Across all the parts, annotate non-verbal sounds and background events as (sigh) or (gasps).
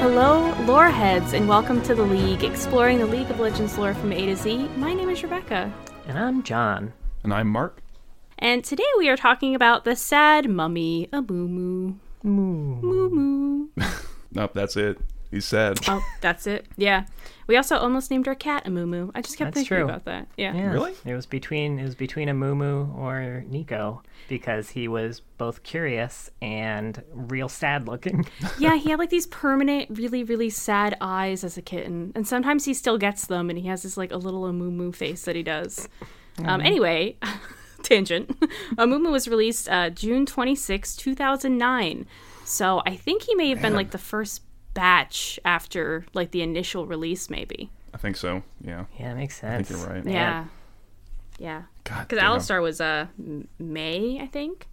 Hello, lore heads, and welcome to the League, exploring the League of Legends lore from A to Z. My name is Rebecca, And I'm John. And I'm Mark. And today we are talking about the sad mummy, Amumu. Moo. Moo moo. (laughs) Nope, that's it. He's sad. Oh, that's it. Yeah. We also almost named our cat Amumu. I just kept That's thinking true. about that. Yeah. Yeah. Really? It was between it was between a Moo or Nico because he was both curious and real sad looking. (laughs) Yeah, he had like these permanent, really, really sad eyes as a kitten. And sometimes he still gets them and he has this like a little Amumu face that he does. Um, anyway, (laughs) tangent. Amumu was released uh, June 26, 2009. So I think he may have been like the first batch after like the initial release, maybe. I think so. Yeah. yeah, it makes sense. I sense. think you're right. Man. Yeah. Yeah. God Because. Alistar was uh, May, I think.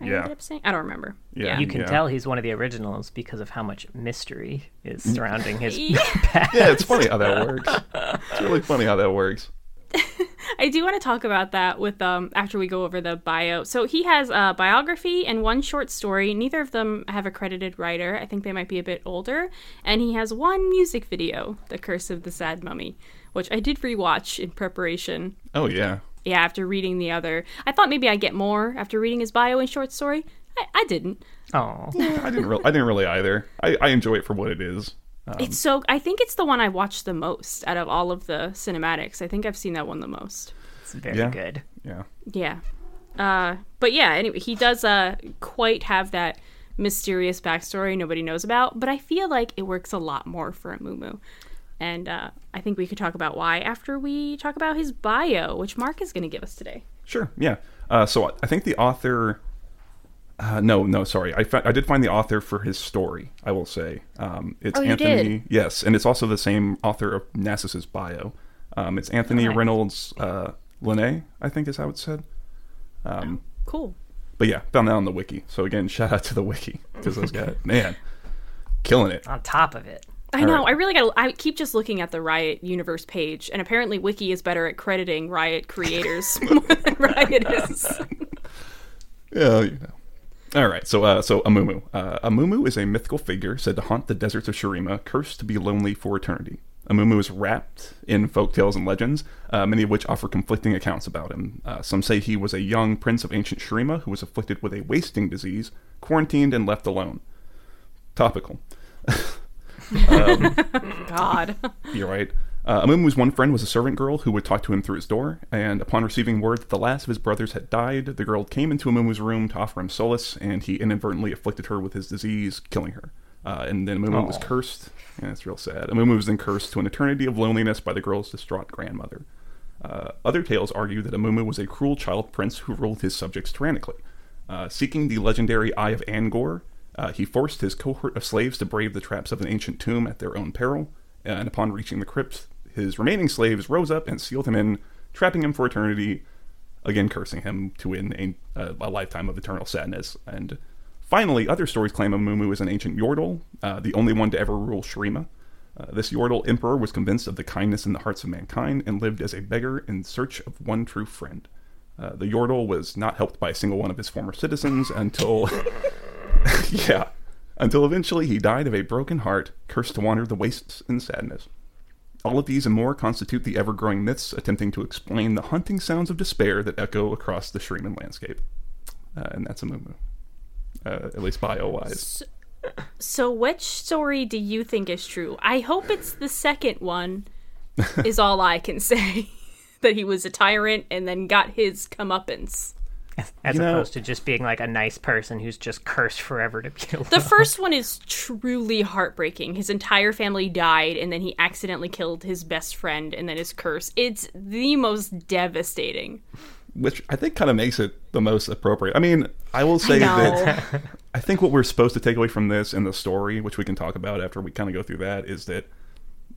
I Yeah. ended up saying. I don't remember. Yeah. You can Yeah. tell he's one of the originals because of how much mystery is surrounding his (laughs) Yeah. (laughs) past. Yeah, it's funny how that works. It's really funny how that works. I do want to talk about that with um after we go over the bio. So he has a biography and one short story. Neither of them have a credited writer. I think they might be a bit older. And he has one music video, The Curse of the Sad Mummy, which I did rewatch in preparation. Oh yeah. Yeah, after reading the other. I thought maybe I'd get more after reading his bio and short story. I, I didn't. Oh, I didn't really. I didn't really either. I, I enjoy it for what it is. Um, It's so I think it's the one I watched the most out of all of the cinematics. I think I've seen that one the most. it's very Yeah. good. yeah. Yeah. Uh, but yeah, anyway, he does uh quite have that mysterious backstory nobody knows about, but I feel like it works a lot more for Amumu. And uh, I think we could talk about why after we talk about his bio, which Mark is going to give us today. Sure. Yeah. Uh, so I think the author. Uh, no, no, sorry. I, fa- I did find the author for his story. I will say um, it's Oh, you Anthony. did? Yes, and it's also the same author of Nasus's bio. Um, it's Anthony Okay. Reynolds uh, Linnae, I think is how it's said. Um, Cool. But yeah, found that on the wiki. So again, (laughs) shout out to the wiki because those guys, (laughs) man, killing it. On top of it. I know. right. I really got. to I keep just looking at the Riot universe page, and apparently Wiki is better at crediting Riot creators (laughs) more than Riot is. Yeah, you know. All right, so uh, so Amumu. Uh, Amumu is a mythical figure said to haunt the deserts of Shurima, cursed to be lonely for eternity. Amumu is wrapped in folk tales and legends, uh, many of which offer conflicting accounts about him. Uh, some say he was a young prince of ancient Shurima who was afflicted with a wasting disease, quarantined and left alone. Topical. (laughs) (laughs) God. You're right. Uh, Amumu's one friend was a servant girl who would talk to him through his door, and upon receiving word that the last of his brothers had died, the girl came into Amumu's room to offer him solace, and he inadvertently afflicted her with his disease, killing her. Uh, and then Amumu was cursed. Yeah, it's real sad. Amumu was then cursed to an eternity of loneliness by the girl's distraught grandmother. Uh, other tales argue that Amumu was a cruel child prince who ruled his subjects tyrannically. Uh, seeking the legendary Eye of Angor, uh, he forced his cohort of slaves to brave the traps of an ancient tomb at their own peril, and upon reaching the crypt, his remaining slaves rose up and sealed him in, trapping him for eternity, again cursing him to win a, a, lifetime of eternal sadness. And finally, other stories claim Amumu is an ancient Yordle, uh, the only one to ever rule Shurima. Uh, this Yordle emperor was convinced of the kindness in the hearts of mankind and lived as a beggar in search of one true friend. Uh, the Yordle was not helped by a single one of his former citizens until, (laughs) yeah, until eventually he died of a broken heart, cursed to wander the wastes in sadness. All of these and more constitute the ever growing myths attempting to explain the haunting sounds of despair that echo across the Shuriman landscape. Uh, and that's a moo uh, at least bio wise. So, which story do you think is true? I hope it's the second one, (laughs) is all I can say. (laughs) that he was a tyrant and then got his comeuppance. As You know- opposed to just being like a nice person who's just cursed forever to be (laughs) alone. The first one is truly heartbreaking. His entire family died, and then he accidentally killed his best friend, and then his curse. It's the most devastating. which I think kind of makes it the most appropriate. I mean, I will say know. that (laughs) I think what we're supposed to take away from this and the story, which we can talk about after we kind of go through that, is that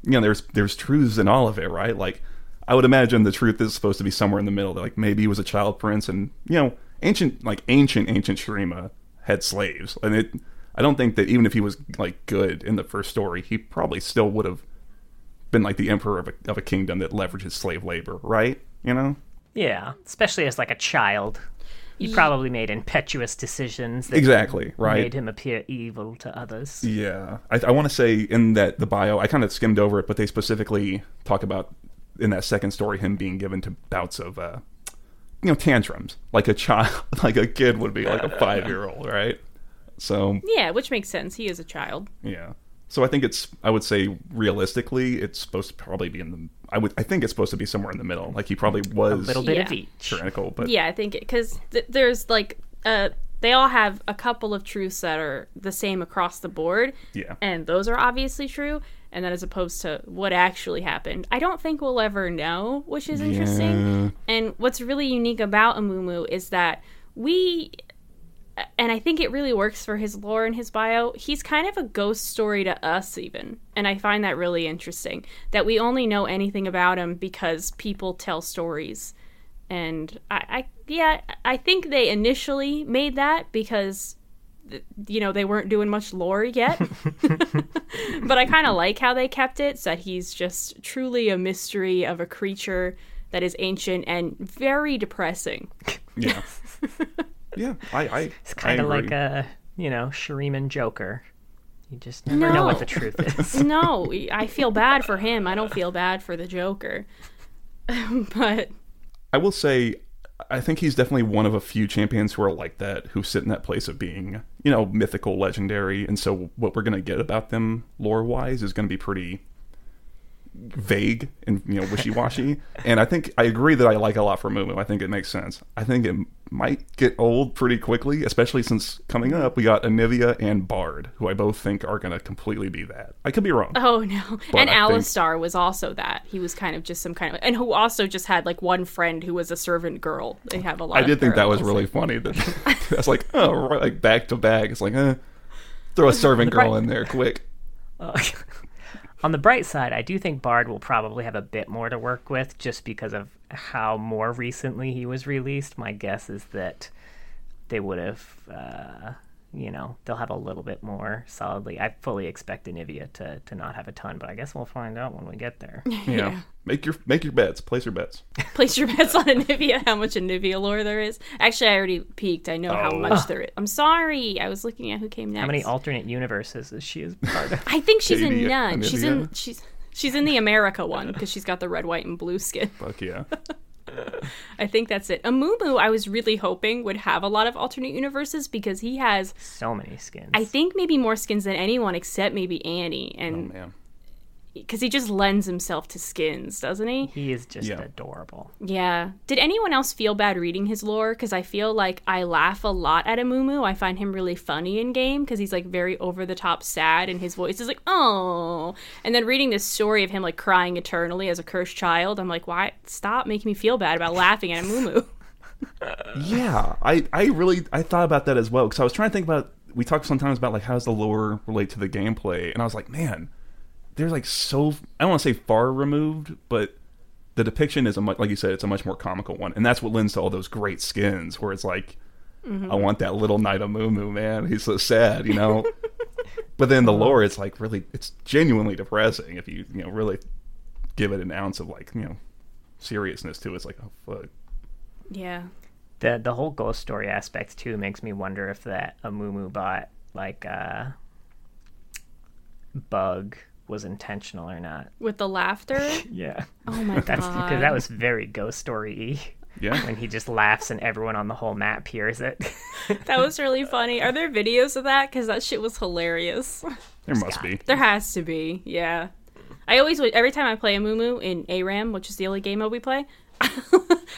you know there's there's truths in all of it, right? Like I would imagine the truth is supposed to be somewhere in the middle. That like maybe he was a child prince, and you know ancient like ancient ancient Shurima had slaves, and it. I don't think that even if he was like good in the first story, he probably still would have been like the emperor of a, of a kingdom that leverages slave labor, right? You know? Yeah, especially as like a child. He probably made impetuous decisions that Exactly, right? made him appear evil to others. Yeah, I, I want to say in that the bio, I kind of skimmed over it, but they specifically talk about in that second story him being given to bouts of, uh, you know, tantrums like a child, (laughs) like a kid would be, like a five year old, right? So Yeah, which makes sense. He is a child. yeah, so I think it's, I would say realistically, it's supposed to probably be in the, I would, I think it's supposed to be somewhere in the middle. Like he probably was A little bit of Yeah. each. tyrannical, but Yeah, I think because th- there's like uh, they all have a couple of truths that are the same across the board. Yeah. and those are obviously true. And then as opposed to what actually happened, I don't think we'll ever know, which is interesting. And what's really unique about Amumu is that we and I think it really works for his lore and his bio. He's kind of a ghost story to us, even. And I find that really interesting that we only know anything about him because people tell stories. And I, I yeah, I think they initially made that because, you know, they weren't doing much lore yet. (laughs) (laughs) but I kind of like how they kept it, so that he's just truly a mystery of a creature that is ancient and very depressing. (laughs) yeah, yeah, I, I, It's kind of like a, you know, Shuriman Joker. You just never know what the truth is. no, I feel bad for him. I don't feel bad for the Joker. but I will say, I think he's definitely one of a few champions who are like that, who sit in that place of being, you know, mythical, legendary. And so, what we're going to get about them lore wise is going to be pretty vague and, you know, wishy washy. (laughs) and I think I agree that I like a lot for Mumu. I think it makes sense. I think it might get old pretty quickly, especially since coming up we got Anivia and Bard, who I both think are going to completely be that. I could be wrong. oh no, (laughs) and I think- Alistar was also that. He was kind of just some kind of, and who also just had like one friend who was a servant girl. They have a lot. I of did think that was really (laughs) funny. That (laughs) that's like oh, right, like back to back. It's like eh, throw a servant girl in there quick. On the bright side, I do think Bard will probably have a bit more to work with just because of how more recently he was released. My guess is that they would have, uh, you know, they'll have a little bit more solidly. I fully expect Anivia to, to not have a ton, but I guess we'll find out when we get there. (laughs) Yeah. know, make your make your bets, place your bets. (laughs) Place your bets on Anivia. How much Anivia lore there is? Actually, I already peeked. I know how Oh. much there is. I'm sorry. I was looking at who came next. How many alternate universes is she a part of? I think she's Katie in none. She's in she's she's in the America one because she's got the red, white, and blue skin. Fuck yeah. (laughs) I think that's it. Amumu, I was really hoping would have a lot of alternate universes because he has, So many skins. I think, maybe more skins than anyone except maybe Annie, Oh and man. Because he just lends himself to skins, doesn't he? he is just Yeah. adorable. Yeah. Did anyone else feel bad reading his lore? Because I feel like I laugh a lot at Amumu. I find him really funny in game because he's like very over the top sad and his voice is like, oh. And then reading this story of him like crying eternally as a cursed child, I'm like, why? Stop making me feel bad about laughing at Amumu. (laughs) Yeah, I I really I thought about that as well because I was trying to think about. We talk sometimes about like how does the lore relate to the gameplay, and I was like, man, they're like so I don't want to say far removed, but the depiction is a much like you said, it's a much more comical one, and that's what lends to all those great skins where it's like, mm-hmm. I want that little knight of Moo Moo, man. He's so sad, you know. (laughs) but then the uh-huh. lore, it's like really, it's genuinely depressing if you you know really give it an ounce of like you know seriousness to it. It's like, oh fuck. yeah. the the whole ghost story aspect too makes me wonder if that uh, a Amumu bot like uh bug was intentional or not. With the laughter. (laughs) Yeah. Oh my (laughs) That's god. because that was very ghost story Yeah. when he just laughs and everyone on the whole map hears it. (laughs) that was really funny. Are there videos of that? Because that shit was hilarious. There must be. There has to be, yeah. I always every time I play a Moo in ARAM, which is the only game mode we play,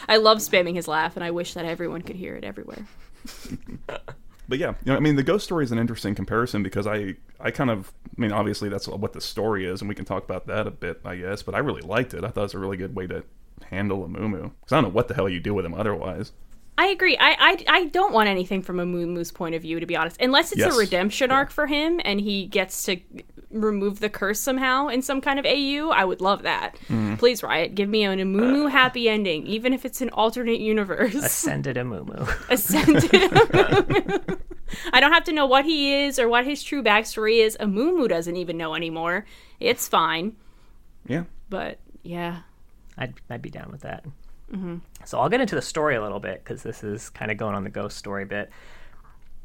I love spamming his laugh, and I wish that everyone could hear it everywhere. But yeah, you know, I mean, the ghost story is an interesting comparison because I, I kind of, I mean, obviously that's what the story is, and we can talk about that a bit, I guess. But I really liked it. I thought it was a really good way to handle a Moo because I don't know what the hell you do with him otherwise. I agree. I, I I don't want anything from a Moo Moo's point of view, to be honest, unless it's Yes. a redemption arc for him and he gets to remove the curse somehow in some kind of AU. I would love that. Mm-hmm. Please, Riot, give me an Amumu happy ending, even if it's an alternate universe. Ascended Amumu. (laughs) Ascended. (laughs) I don't have to know what he is or what his true backstory is. Amumu doesn't even know anymore. It's fine. Yeah. But yeah. I'd, I'd be down with that. So I'll get into the story a little bit because this is kind of going on the ghost story bit.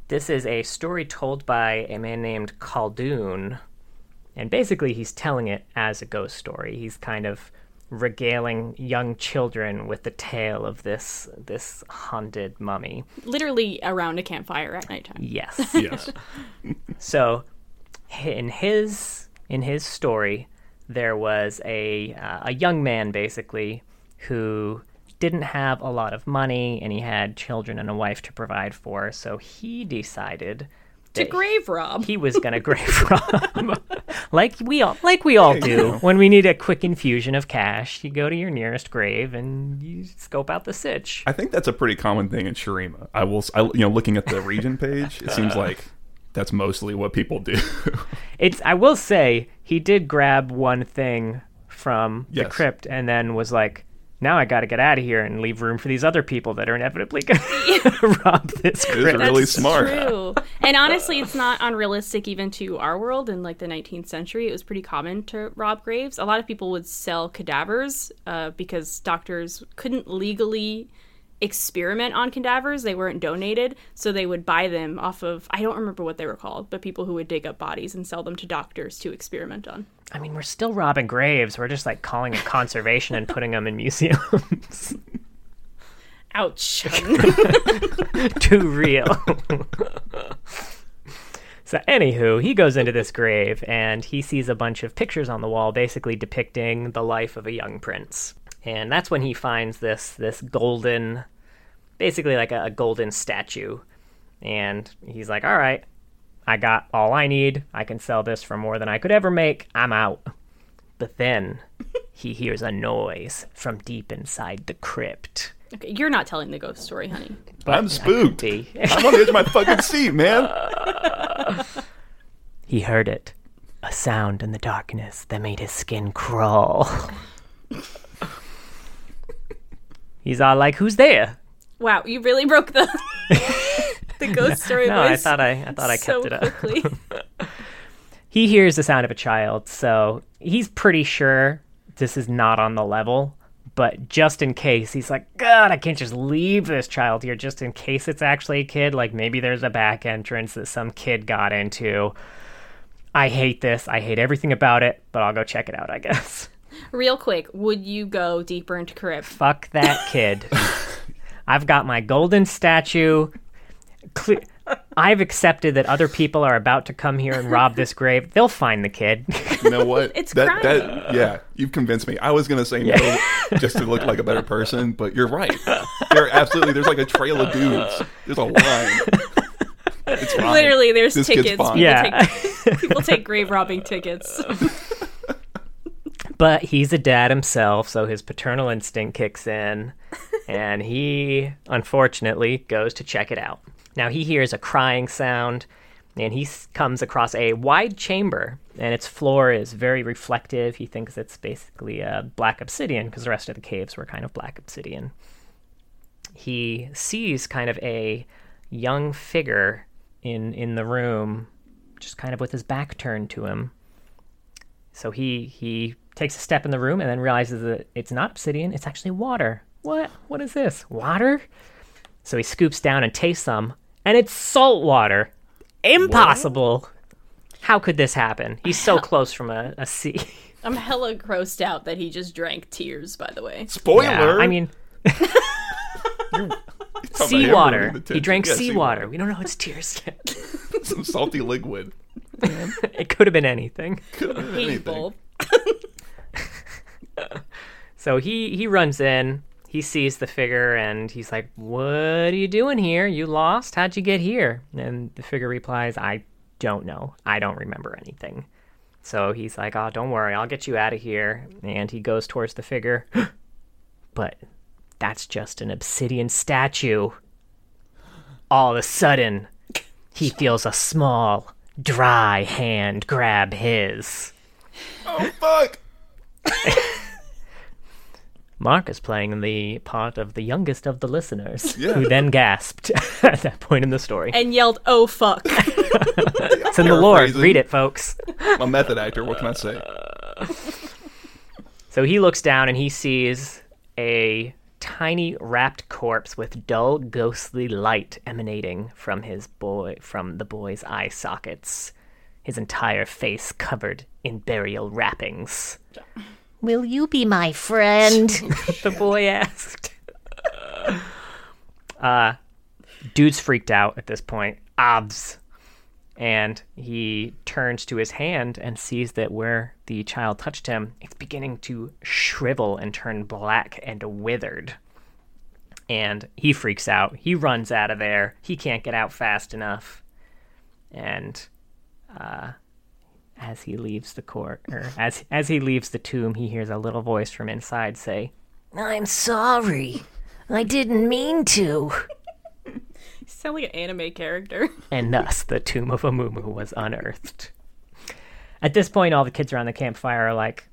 This is a story told by a man named Khaldoon, and basically he's telling it as a ghost story. He's kind of regaling young children with the tale of this this haunted mummy. Literally around a campfire at nighttime. Yes. (laughs) Yes. (laughs) So, in his in his story, there was a uh, a young man basically who didn't have a lot of money and he had children and a wife to provide for. So he decided To grave rob. he was going to grave (laughs) rob, like we all like we all do when we need a quick infusion of cash. You go to your nearest grave and you scope out the sitch. I think that's a pretty common thing in Shurima. I will, s- I, you know, looking at the region page, it seems (laughs) like that's mostly what people do. (laughs) It's I will say he did grab one thing from the crypt and then was like, "Now I got to get out of here and leave room for these other people that are inevitably going (laughs) to (laughs) rob this It is crypt." really That's smart. True. and honestly, it's not unrealistic even to our world in like the 19th century. It was pretty common to rob graves. A lot of people would sell cadavers uh, because doctors couldn't legally experiment on cadavers. They weren't donated, so they would buy them off of I don't remember what they were called, but people who would dig up bodies and sell them to doctors to experiment on. I mean, we're still robbing graves. We're just like calling it conservation and putting them in museums. (laughs) Ouch. (laughs) Too real. so, anywho, he goes into this grave and he sees a bunch of pictures on the wall, basically depicting the life of a young prince. And that's when he finds this this golden, basically like a, a golden statue. And he's like, "All right, I got all I need. I can sell this for more than I could ever make. I'm out." But then (laughs) he hears a noise from deep inside the crypt. okay, you're not telling the ghost story, honey. I'm spooked. I'm on the edge of my fucking seat, man. (laughs) He heard it. A sound in the darkness that made his skin crawl. (laughs) He's all like, "Who's there?" Wow, you really broke the (laughs) the ghost story No, I thought I, I thought I so kept it up. (laughs) (laughs) He hears the sound of a child, so he's pretty sure this is not on the level. But just in case, he's like, God, I can't just leave this child here just in case it's actually a kid. Like maybe there's a back entrance that some kid got into. I hate this. I hate everything about it, but I'll go check it out, I guess. Real quick, would you go deeper into crypt? Fuck that kid. I've got my golden statue. Cle- I've accepted that other people are about to come here and rob this grave. They'll find the kid. (laughs) You know what? It's that, crying. that yeah, you've convinced me. I was gonna say no (laughs) just to look like a better person, but you're right. There absolutely there's like a trail of dudes. There's a line. It's fine. Literally, there's This kid's tickets. fine. People, Yeah. take, people take grave robbing tickets. (laughs) but he's a dad himself, so his paternal instinct kicks in, and he unfortunately goes to check it out. Now he hears a crying sound, and he comes across a wide chamber, and its floor is very reflective. He thinks it's basically a black obsidian because the rest of the caves were kind of black obsidian. He sees kind of a young figure in in the room, just kind of with his back turned to him. So he he takes a step in the room and then realizes that it's not obsidian, it's actually water. What? What is this? Water? So he scoops down and tastes some, and it's salt water. Impossible. How could this happen? He's so close from a, a sea. (laughs) I'm hella grossed out that he just drank tears, by the way. Spoiler. Yeah, I mean, (laughs) Talking about him seawater. He drank Yeah, seawater. We don't know it's tears yet. (laughs) Some salty liquid. it could have been anything. Could have been anything. So he he runs in. He sees the figure and he's like, "What are you doing here? You lost? How'd you get here?" And the figure replies, "I don't know. I don't remember anything." So he's like, "Oh, don't worry. I'll get you out of here." And he goes towards the figure. (gasps) but that's just an obsidian statue. All of a sudden, he (laughs) feels a small, dry hand grab his. Oh fuck! (laughs) Mark is playing the part of the youngest of the listeners, Yeah. who then gasped (laughs) at that point in the story. And yelled, "Oh fuck!" (laughs) It's in the lore. Read it, folks. I'm a method actor. What can I say? So he looks down and he sees a tiny wrapped corpse with dull ghostly light emanating from his boy from the boy's eye sockets. His entire face covered in burial wrappings. Will you be my friend? (laughs) the boy asked. (laughs) uh, dude's freaked out at this point. Obs. And he turns to his hand and sees that where the child touched him, it's beginning to shrivel and turn black and withered. And he freaks out. He runs out of there. He can't get out fast enough. And uh, as he leaves the court, or as as he leaves the tomb, he hears a little voice from inside say, I'm sorry. I didn't mean to. You sound like an anime character. and thus the tomb of Amumu was unearthed. At this point, all the kids around the campfire are like,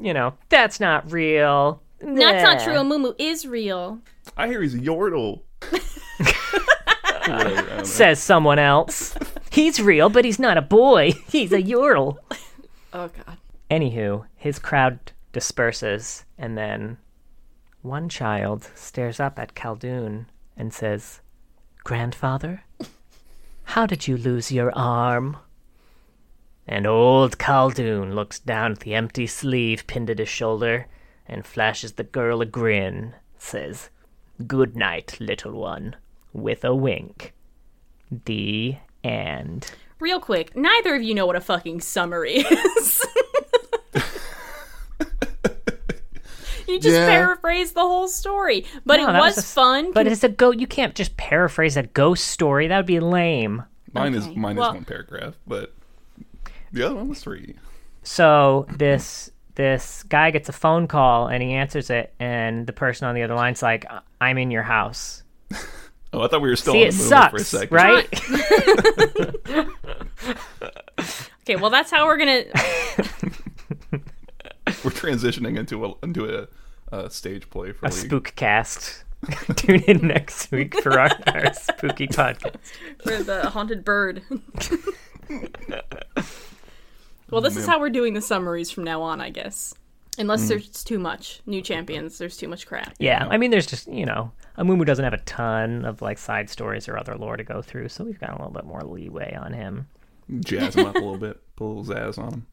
you know, that's not real. That's not Nah." true. Amumu is real. I hear he's a yordle. Whatever, (laughs) (laughs) I don't know. Says someone else. He's real, but he's not a boy. (laughs) He's a Yordle. (laughs) Oh god. Anywho, his crowd disperses, and then one child stares up at Khaldun and says, Grandfather, how did you lose your arm? And old Khaldun looks down at the empty sleeve pinned at his shoulder and flashes the girl a grin, says, Good night, little one, with a wink. The end. Real quick, neither of you know what a fucking summary is. (laughs) you just Yeah. paraphrased the whole story, but No, it that was, a- fun. But it's a go. You can't just paraphrase a ghost story. That would be lame. Mine is mine Well- is one paragraph, but the other one was three. So this this guy gets a phone call and he answers it, and the person on the other line's like, "I'm in your house." (laughs) Oh, I thought we were still See, on it the for a sucks, second. right? (laughs) okay, well that's how we're gonna. (laughs) We're transitioning into a into a, a stage play for a League. spook cast. (laughs) Tune in next week for our, our spooky podcast. for the haunted bird. well, this is how we're doing the summaries from now on, I guess. Unless mm. there's too much new champions, there's too much crap. Yeah, I mean, there's just you know, Amumu doesn't have a ton of like side stories or other lore to go through, so we've got a little bit more leeway on him. Jazz him up a little bit, put a little zazz on him.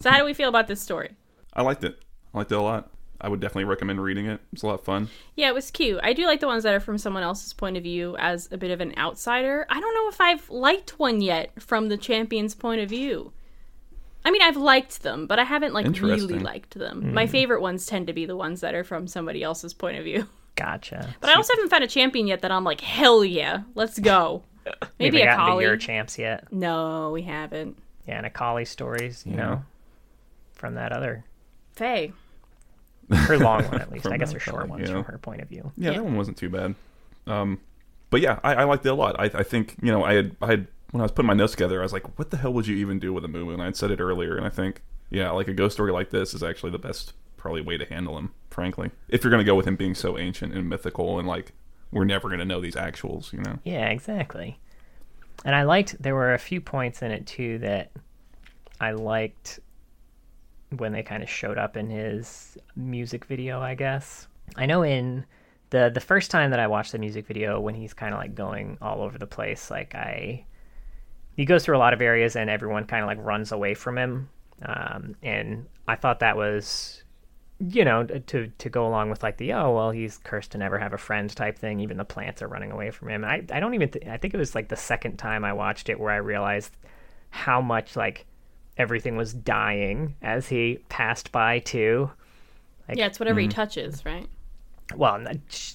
So, how do we feel about this story? I liked it. I liked it a lot. I would definitely recommend reading it. It's a lot of fun. Yeah, it was cute. I do like the ones that are from someone else's point of view as a bit of an outsider. I don't know if I've liked one yet from the champion's point of view. I mean, I've liked them, but I haven't like really liked them. My favorite ones tend to be the ones that are from somebody else's point of view. (laughs) Gotcha. But I also haven't found a champion yet that I'm like, hell yeah, let's go. (laughs) Maybe we a haven't gotten to collie. your champs yet. No, we haven't. Yeah, and Akali stories, you know, from that other Faye. her (laughs) long one at least. I guess her short collie, ones yeah. from her point of view. Yeah, Yeah. that one wasn't too bad. Um, but yeah, I, I liked it a lot. I, I think you know I had I had when I was putting my notes together, I was like, what the hell would you even do with a moo? And I had said it earlier, and I think yeah, like a ghost story like this is actually the best probably way to handle him. Frankly, if you're gonna go with him being so ancient and mythical, and like we're never gonna know these actuals, you know. Yeah, exactly. And I liked there were a few points in it too that I liked when they kind of showed up in his music video, I guess. I know in the the first time that I watched the music video when he's kind of like going all over the place, like I he goes through a lot of areas and everyone kind of like runs away from him. Um, and I thought that was you know to to go along with like the oh well he's cursed to never have a friend type thing even the plants are running away from him i i don't even th- i think it was like the second time i watched it where i realized how much like everything was dying as he passed by too Like, Yeah, it's whatever he touches, right? well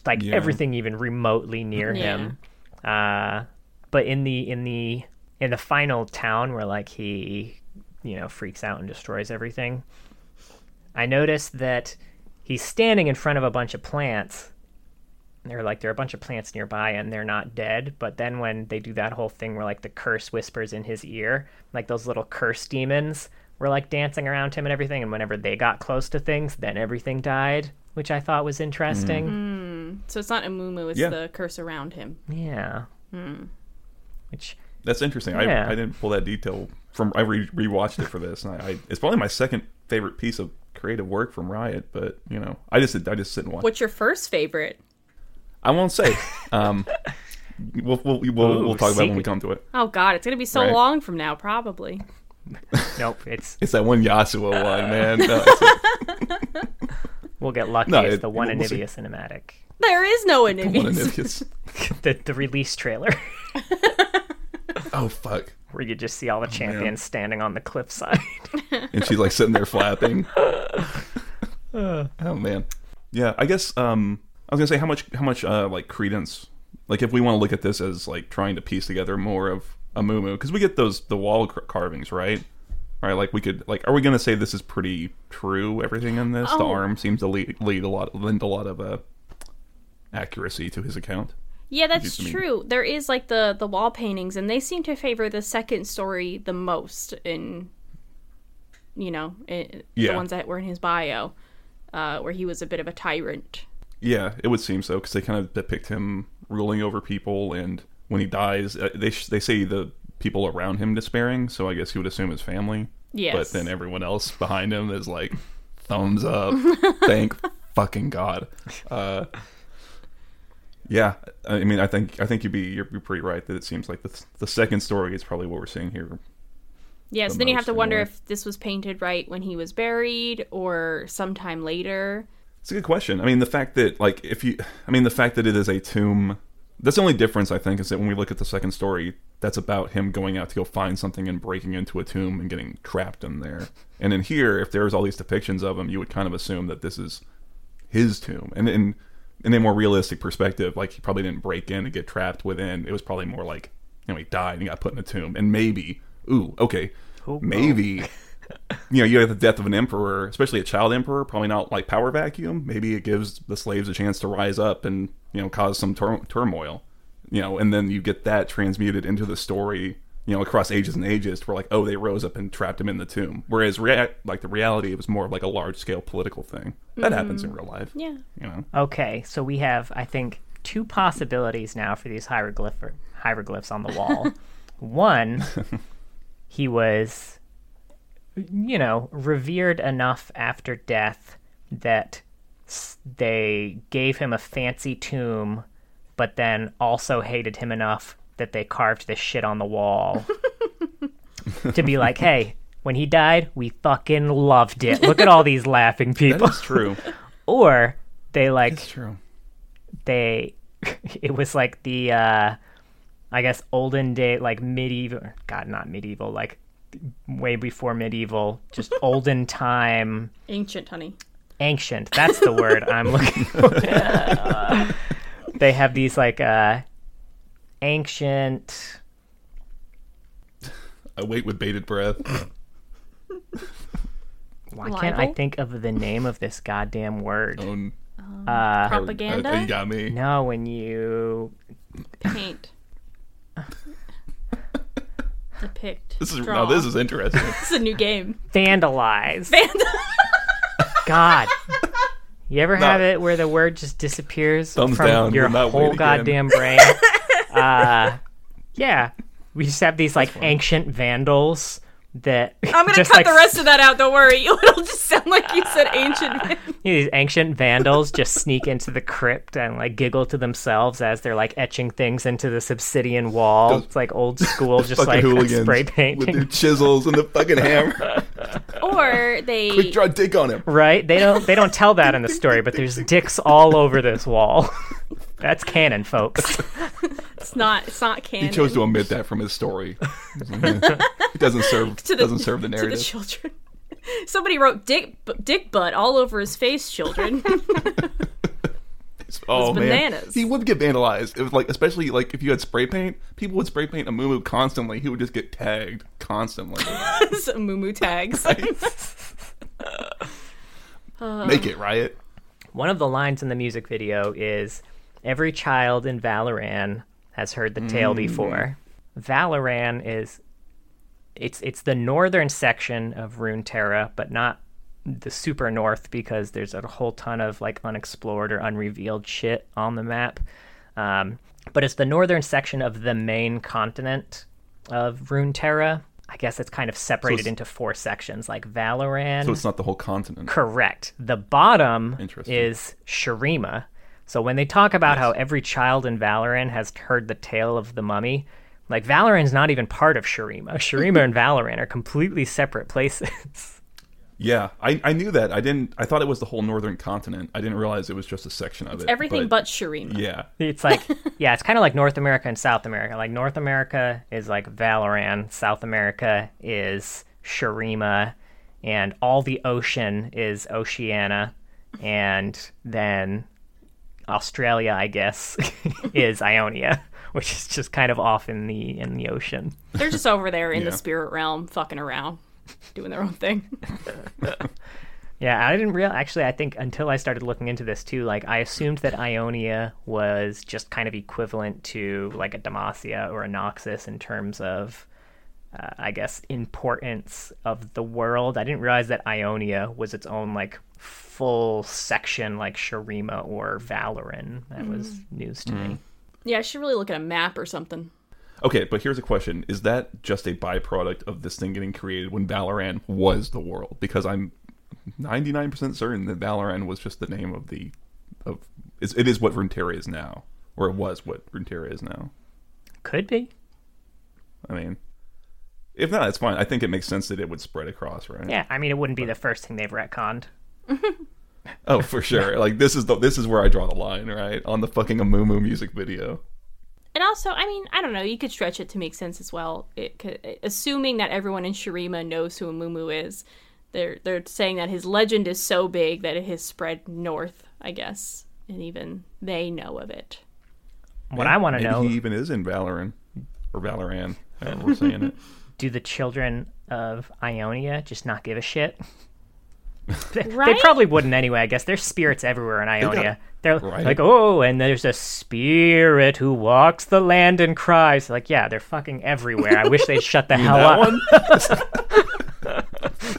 like Yeah. everything even remotely near Yeah. him uh but in the in the in the final town where like he you know freaks out and destroys everything i noticed that he's standing in front of a bunch of plants they're like there are a bunch of plants nearby and they're not dead but then when they do that whole thing where like the curse whispers in his ear like those little curse demons were like dancing around him and everything and whenever they got close to things then everything died which I thought was interesting. Mm-hmm. So it's not Amumu, it's Yeah. the curse around him. Yeah. Which That's interesting. Yeah. I, I didn't pull that detail from. I re- rewatched it for this, and I, I it's probably my second favorite piece of creative work from Riot. But you know, I just I just sit and watch. What's your first favorite? I won't say. Um, we'll we'll we'll, Ooh, we'll talk about it when we come to it. Oh god, it's gonna be so Right. long from now, probably. (laughs) nope, it's It's that one Yasuo one, (laughs) man. No, (laughs) we'll get lucky. No, it's it- the one we'll see. Anivia cinematic. There is no one of enemies. Nivius. the the release trailer (laughs) Oh fuck! where you just see all the champions standing on the cliffside. (laughs) And she's like sitting there flapping. (laughs) oh man. Yeah, I guess um I was gonna say how much how much uh like credence like if we want to look at this as like trying to piece together more of Amumu because we get those the wall car- carvings right right like we could like are we gonna say this is pretty true everything in this the Oh. arm seems to lead, lead a lot lend a lot of uh accuracy to his account Yeah, that's true. There is like the the wall paintings, and they seem to favor the second story the most in, you know, in, Yeah. the ones that were in his bio, uh, where he was a bit of a tyrant. Yeah, it would seem so because they kind of depict him ruling over people, and when he dies, uh, they sh- they say the people around him despairing. So I guess he would assume his family. Yes. But then everyone else (laughs) behind him is like, thumbs up, (laughs) thank fucking god. Uh, yeah, I mean, I think I think you'd be you're, you're pretty right that it seems like the the second story is probably what we're seeing here. Yeah, so then you have to wonder if this was painted right when he was buried or sometime later. It's a good question. I mean, the fact that like if you, I mean, the fact that it is a tomb. That's the only difference I think is that when we look at the second story, that's about him going out to go find something and breaking into a tomb and getting trapped in there. And in here, if there's all these depictions of him, you would kind of assume that this is his tomb. And in in a more realistic perspective, like he probably didn't break in and get trapped within. It was probably more like you know he died and he got put in a tomb. And maybe, ooh, okay, oh, maybe you know, you have the death of an emperor, especially a child emperor, probably not like power vacuum. Maybe it gives the slaves a chance to rise up and you know cause some tur- turmoil, you know, and then you get that transmuted into the story, you know, across ages and ages. To where like, oh, they rose up and trapped him in the tomb. Whereas, rea- like the reality, it was more of like a large scale political thing that happens in mm-hmm. real life. Yeah. You know, Okay, so we have, I think, two possibilities now for these hieroglyph hieroglyphs on the wall. (laughs) One, (laughs) he was, you know, revered enough after death that they gave him a fancy tomb, but then also hated him enough that they carved this shit on the wall to be like, hey, when he died, we fucking loved it. Look at all these laughing people. is true. (laughs) or they like It's true. they (laughs) it was like the uh i guess olden day like medieval god not medieval like way before medieval just (laughs) olden time Ancient, honey. ancient that's the word i'm looking for they have these like uh ancient I wait with bated breath. why can't i Libel? think of the name of this goddamn word Oh, uh Propaganda? uh, you got me. no when you Paint. Depict. This is draw. now. This is interesting. (laughs) This is a new game. vandalize God. (laughs) You ever have it where the word just disappears Thumbs from down, your will not whole wait again. goddamn brain? (laughs) uh, yeah, we just have these like ancient vandals that (laughs) I'm gonna just cut like the rest of that out. Don't worry. (laughs) It'll just sound like you said ancient. (laughs) man. these ancient vandals just sneak into the crypt and like giggle to themselves as they're like etching things into this obsidian wall. Those- it's like old school, just like hooligans spray with their chisels and the fucking hammer. Or they Quick draw dick on him. Right? They don't they don't tell that in the story, but there's dicks all over this wall. That's canon, folks. (laughs) it's not it's not canon. He chose to omit that from his story. it doesn't serve (laughs) to the, doesn't serve the to narrative. the children. (laughs) Somebody wrote dick bu- dick butt all over his face, children. oh man, he would get vandalized. It was like, especially like if you had spray paint, people would spray paint a moo constantly. He would just get tagged constantly. Some moo tags. Make it riot. One of the lines in the music video is every child in Valoran has heard the tale before. Valoran is it's it's the northern section of Runeterra, but not the super north because there's a whole ton of like unexplored or unrevealed shit on the map. Um, but it's the northern section of the main continent of Runeterra. I guess it's kind of separated it's- into four sections, like Valoran. So it's not the whole continent. Correct. The bottom is Shurima. So when they talk about how every child in Valoran has heard the tale of the mummy, like Valoran's not even part of Shurima. (laughs) Shurima and Valoran are completely separate places. (laughs) Yeah, I, I knew that. I didn't. I thought it was the whole northern continent. I didn't realize it was just a section of it. Everything but Shurima. yeah. It's like, (laughs) yeah, it's kind of like North America and South America. Like North America is like Valoran, South America is Shurima, and all the ocean is Oceania, and then Australia, I guess, (laughs) is Ionia, which is just kind of off in the in the ocean. They're just over there in Yeah. the spirit realm, fucking around, doing their own thing. (laughs) Yeah, I didn't real actually. I think until I started looking into this too, like I assumed that Ionia was just kind of equivalent to like a Demacia or a Noxus in terms of, uh, I guess, importance of the world. I didn't realize that Ionia was its own like full section, like Shurima or Valoran. That was mm. news to me. Mm. Yeah, I should really look at a map or something. Okay, but here's a question: Is that just a byproduct of this thing getting created when Valoran was the world? Because I'm 99% certain that Valoran was just the name of the of it's, it is what Runeterra is now, or it was what Runeterra is now. Could be. I mean, if not, it's fine. I think it makes sense that it would spread across, right? Yeah, I mean, it wouldn't be the first thing they've retconned. (laughs) Oh, for sure. like this is the this is where I draw the line, right? On the fucking Amumu music video. And also, I mean, I don't know. You could stretch it to make sense as well. It could, assuming that everyone in Shurima knows who Amumu is, they're they're saying that his legend is so big that it has spread north. I guess, and even they know of it. What I want to know he even is in Valoran or Valoran. However we're saying it. (laughs) do the children of Ionia just not give a shit? (laughs) they, they probably wouldn't anyway. I guess there's spirits everywhere in Ionia. They're Right. like, oh, and there's a spirit who walks the land and cries. Like, yeah, they're fucking everywhere. I wish they'd shut the (laughs) hell that up. one? (laughs)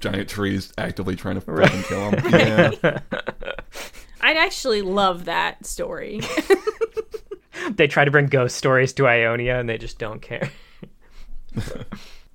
Giant trees actively trying to fucking kill them. Yeah. I'd actually love that story. they try to bring ghost stories to Ionia, and they just don't care.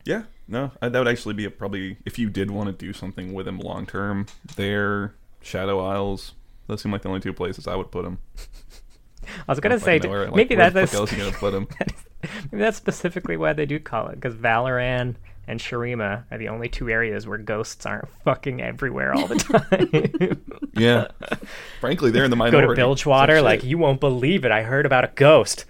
Yeah, no, I, that would actually be a, probably if you did want to do something with him long term. There, Shadow Isles. Those seem like the only two places I would put him. (laughs) I was gonna say Fucking where- like, maybe that, that's else gonna put him? (laughs) maybe that's specifically why they do call it because Valoran and Shurima are the only two areas where ghosts aren't fucking everywhere all the (laughs) time. Yeah, frankly, they're in the minority. Go to Bilgewater, like you won't believe it. I heard about a ghost.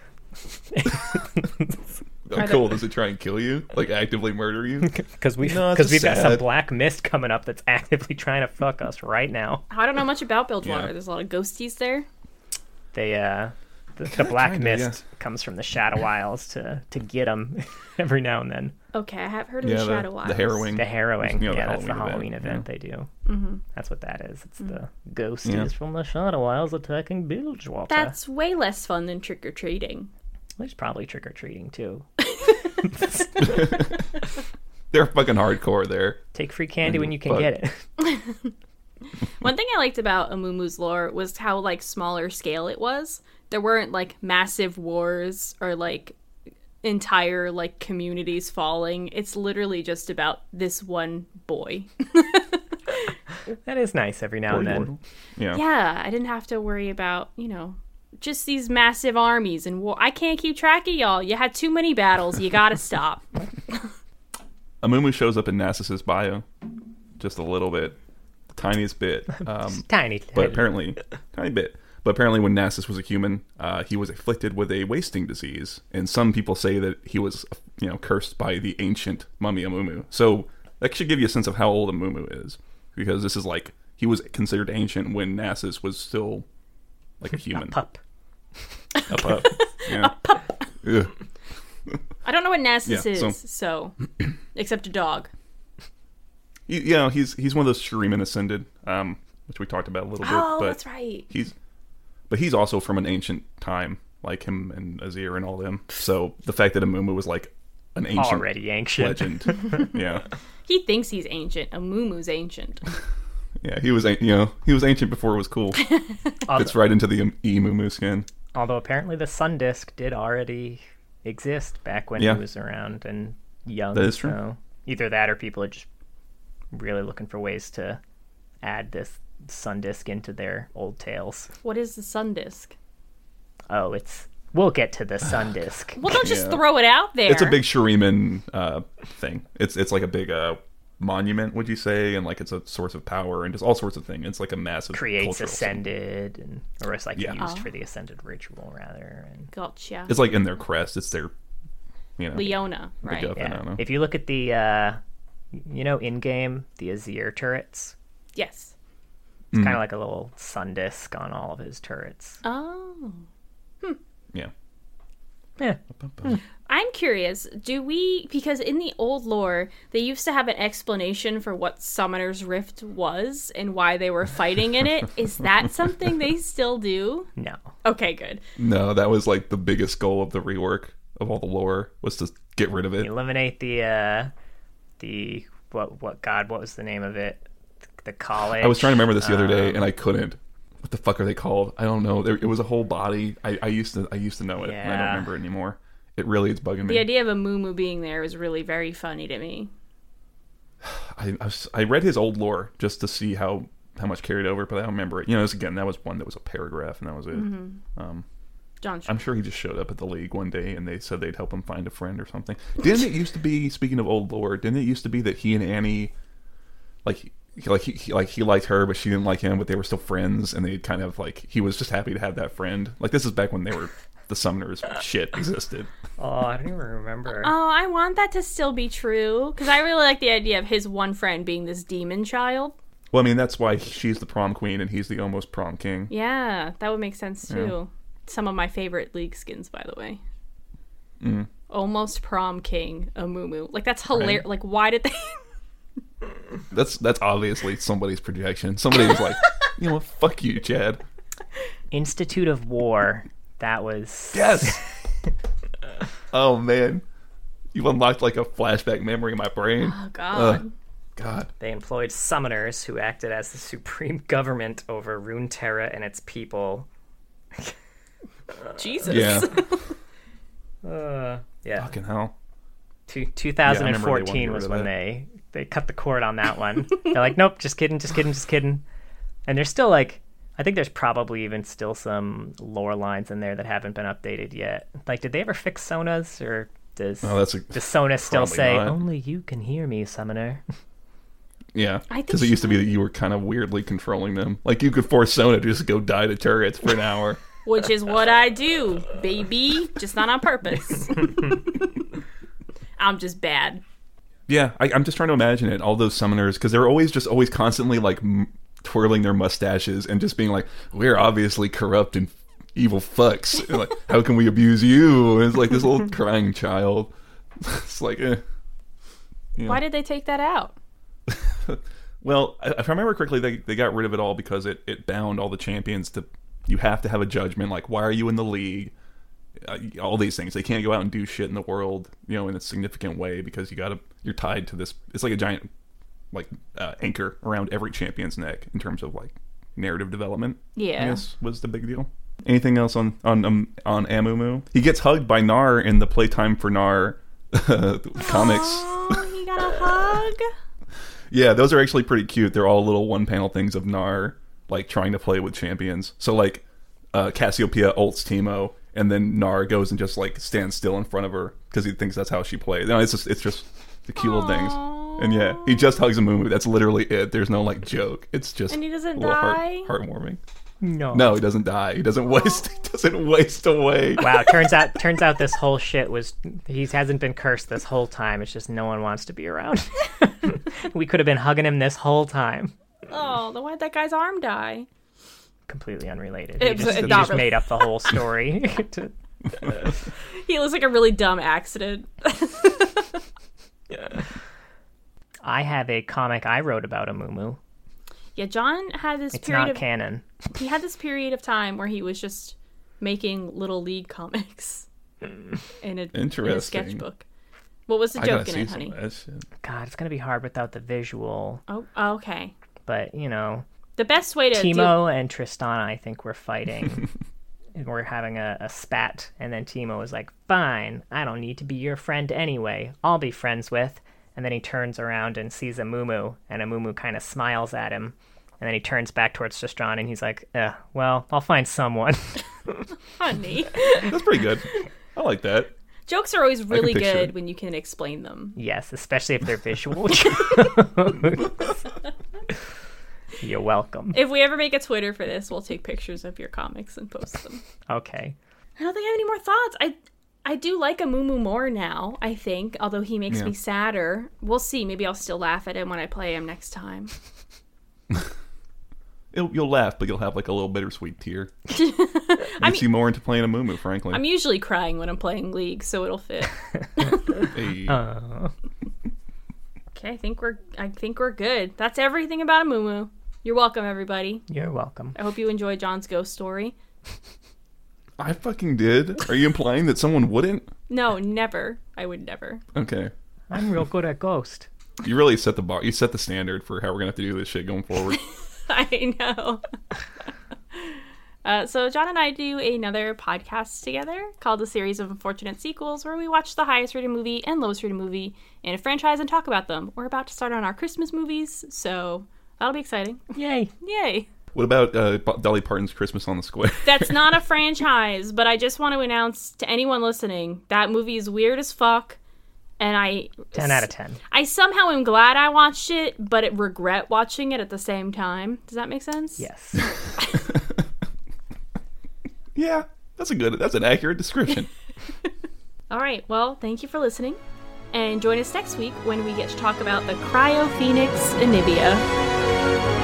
Oh, cool. Does it try and kill you? Like actively murder you? (laughs) Because we no, because we've got some black mist coming up that's actively trying to fuck us right now. I don't know much about Bilgewater. Yeah. There's a lot of ghosties there. They uh the, the black kinda, mist comes from the Shadow Isles to to get them (laughs) every now and then. Okay, I have heard of yeah, the the, Shadow the Isles. The harrowing. The harrowing, You know, the yeah, that's the Halloween Halloween event, event, they do. Mm-hmm. That's what that is. It's the Mm. ghosties Yeah. from the Shadow Isles attacking Bilgewater. That's way less fun than trick or treating. There's probably trick or treating too. (laughs) They're fucking hardcore there. Take free candy when you can Fuck. get it. (laughs) One thing I liked about Amumu's lore was how like smaller scale it was. There weren't like massive wars or like entire like communities falling. It's literally just about this one boy. (laughs) that is nice every now and then. Immortal. Yeah. yeah, I didn't have to worry about, you know, just these massive armies and war. I can't keep track of y'all. You had too many battles. You got to (laughs) stop. Amumu shows up in Nasus's bio, just a little bit, the tiniest bit. (laughs) Um, Tiny. but apparently, tiny bit. But apparently, when Nasus was a human, uh, he was afflicted with a wasting disease, and some people say that he was, you know, cursed by the ancient mummy Amumu. So that should give you a sense of how old Amumu is, because this is like he was considered ancient when Nasus was still like a (laughs) human. pup. (laughs) A pup. Yeah. Ugh. I don't know what Nasus Yeah, so- is, so except a dog. He, you know, he's he's one of those Shuriman ascended, um, which we talked about a little bit. Oh, but that's right. He's, but he's also from an ancient time, like him and Azir and all them. So the fact that Amumu was like an ancient Already ancient. legend. (laughs) yeah, He thinks he's ancient. Amumu's ancient. yeah. He was, an- you know, he was ancient before it was cool. (laughs) Fits right into the E Mumu skin. Although apparently the sun disk did already exist back when Yeah. he was around and young. That is true. So either that or people are just really looking for ways to add this sun disk into their old tales. What is the sun disk? Oh, it's we'll get to the sun disk. Well, don't just Yeah. throw it out there. It's a big Shuriman uh, thing. It's it's like a big uh, monument, would you say? And like it's a source of power and just all sorts of things. It's like a massive Creates cultural symbol. ascended and or it's like Yeah. used Oh. for the ascended ritual rather and Gotcha. It's like in their crest. It's their, you know, Leona, the right? guff, yeah. If you look at the uh you know in game the Azir turrets, Yes. it's Mm. kind of like a little sun disk on all of his turrets. Oh. Yeah. Yeah. I'm curious, do we because in the old lore they used to have an explanation for what Summoner's Rift was and why they were fighting in it. Is that something they still do? No. Okay, good. No, that was like the biggest goal of the rework of all the lore was to get rid of it. eliminate the uh the what what god what was the name of it the college I was trying to remember this the other day Um, and I couldn't. What the fuck are they called? I don't know. There, it was a whole body. I, I used to I used to know it. And I don't remember it anymore. It really is bugging me. The idea of Amumu being there was really very funny to me. (sighs) I, I, was- I read his old lore just to see how how much carried over, but I don't remember it. You know, was, again, that was one that was a paragraph, and that was it. Mm-hmm. Um, John I'm sure he just showed up at the league one day, and they said they'd help him find a friend or something. Didn't it used to be? Speaking of old lore, didn't it used to be that he and Annie, like, he- like he, he like he liked her, but she didn't like him, but they were still friends, and they kind of like he was just happy to have that friend. Like this is back when they were the summoners shit existed. oh i don't even remember Oh, I want that to still be true because I really like the idea of his one friend being this demon child. Well, I mean that's why she's the prom queen and he's the almost prom king. Yeah, that would make sense too. Some of my favorite league skins, by the way. Mm. Almost prom king, Amumu. Like that's hilarious. Like, why did they? That's that's obviously somebody's projection. Somebody was like, (laughs) you know what, fuck you, Chad. institute of war that was Yes. (laughs) oh man, you unlocked like a flashback memory in my brain. Oh God. God, they employed summoners who acted as the supreme (laughs) government over runeterra and its people Jesus. yeah, uh yeah fucking hell. Two, Yeah, I remember they wanted to 2014 get was when that. they they cut the cord on that one. They're like, nope, just kidding, just kidding, just kidding. And there's still like, I think there's probably even still some lore lines in there that haven't been updated yet. Like, did they ever fix Sonas, or does Oh, that's a does Sona still say not. only you can hear me, Summoner? yeah. Because it used to be that you were kind of weirdly controlling them. Like you could force Sona to just go die to turrets for an hour. (laughs) Which is what I do, baby. Just not on purpose. (laughs) I'm just bad. Yeah, I, I'm just trying to imagine it. All those summoners, because they're always just always constantly like m- twirling their mustaches and just being like, "We're obviously corrupt and evil fucks. And, like, how can we abuse you?" And it's like this little (laughs) crying child. (laughs) it's like, eh. Know. Why did they take that out? (laughs) Well, if I remember correctly, they they got rid of it all because it it bound all the champions to. You have to have a judgment. Like, why are you in the league? Uh, all these things. They can't go out and do shit in the world, you know, in a significant way because you got to. You're tied to this. It's like a giant, like uh, anchor around every champion's neck in terms of like narrative development. I Yeah. guess was the big deal. Anything else on on um, on Amumu? He gets hugged by Gnar in the Playtime for Gnar (laughs) comics. Oh, (gasps) he got a hug. (laughs) Yeah, those are actually pretty cute. They're all little one panel things of Gnar like trying to play with champions. So like uh, Cassiopeia ults Teemo, and then Gnar goes and just like stands still in front of her because he thinks that's how she plays. No, it's just it's just the cute little things. And yeah, he just hugs Amumu. That's literally it. There's no like joke. It's just And he doesn't a little heart- die? heartwarming. No. No, he doesn't die. He doesn't (laughs) waste. He doesn't waste away. Wow, turns out (laughs) turns out this whole shit was he hasn't been cursed this whole time. It's just no one wants to be around. (laughs) we could have been hugging him this whole time. Oh, then why'd that guy's arm die? Completely unrelated. It's- he just, it's he just really- made up the whole (laughs) story. to- (laughs) He looks like a really dumb accident. yeah. I have a comic I wrote about Amumu. yeah, John had this It's period not of canon. he had this period of time where he was just making little league comics (laughs) in a, in a Interesting. sketchbook. What was the joke in it, honey? of that shit. God, it's gonna be hard without the visual. Oh, okay. But you know, The best way to do Teemo and Tristana, I think, were fighting. (laughs) and we're having a, a spat, and then Teemo was like, "Fine, I don't need to be your friend anyway. I'll be friends with." And then he turns around and sees Amumu, and Amumu kind of smiles at him. And then he turns back towards Tristana, and he's like, eh, "Well, I'll find someone." (laughs) honey. (laughs) That's pretty good. I like that. Jokes are always really good it. when you can explain them. yes, especially if they're visual. You're welcome. If we ever make a Twitter for this, we'll take pictures of your comics and post them. Okay. I don't think I have any more thoughts. I I do like a Moo more now, I think, although he makes Yeah. me sadder. We'll see. Maybe I'll still laugh at him when I play him next time. (laughs) It'll, you'll laugh, but you'll have like a little bittersweet tear. Makes (laughs) you more into playing a moo frankly. I'm usually crying when I'm playing League, so it'll fit. (laughs) Hey. Uh, Okay, I think we're I think we're good. That's everything about a Moo You're welcome, everybody. you're welcome. I hope you enjoyed John's ghost story. I fucking did. Are you implying that someone wouldn't? No, never. I would never. Okay. I'm real good at Ghost. You really set the bar. You set the standard for how we're gonna have to do this shit going forward. (laughs) I know. Uh, so John and I do another podcast together called "A Series of Unfortunate Sequels," where we watch the highest rated movie and lowest rated movie in a franchise and talk about them. We're about to start on our Christmas movies, so that'll be exciting. Yay. Yay! what about uh, Dolly Parton's Christmas on the Square? (laughs) That's not a (laughs) franchise, but I just want to announce to anyone listening that movie is weird as fuck, and I 10 out of 10. I somehow am glad I watched it, but it regret watching it at the same time. Does that make sense? Yes. (laughs) yeah, that's a good. That's an accurate description. All right. Well, thank you for listening. And join us next week when we get to talk about the Cryo Phoenix Anivia.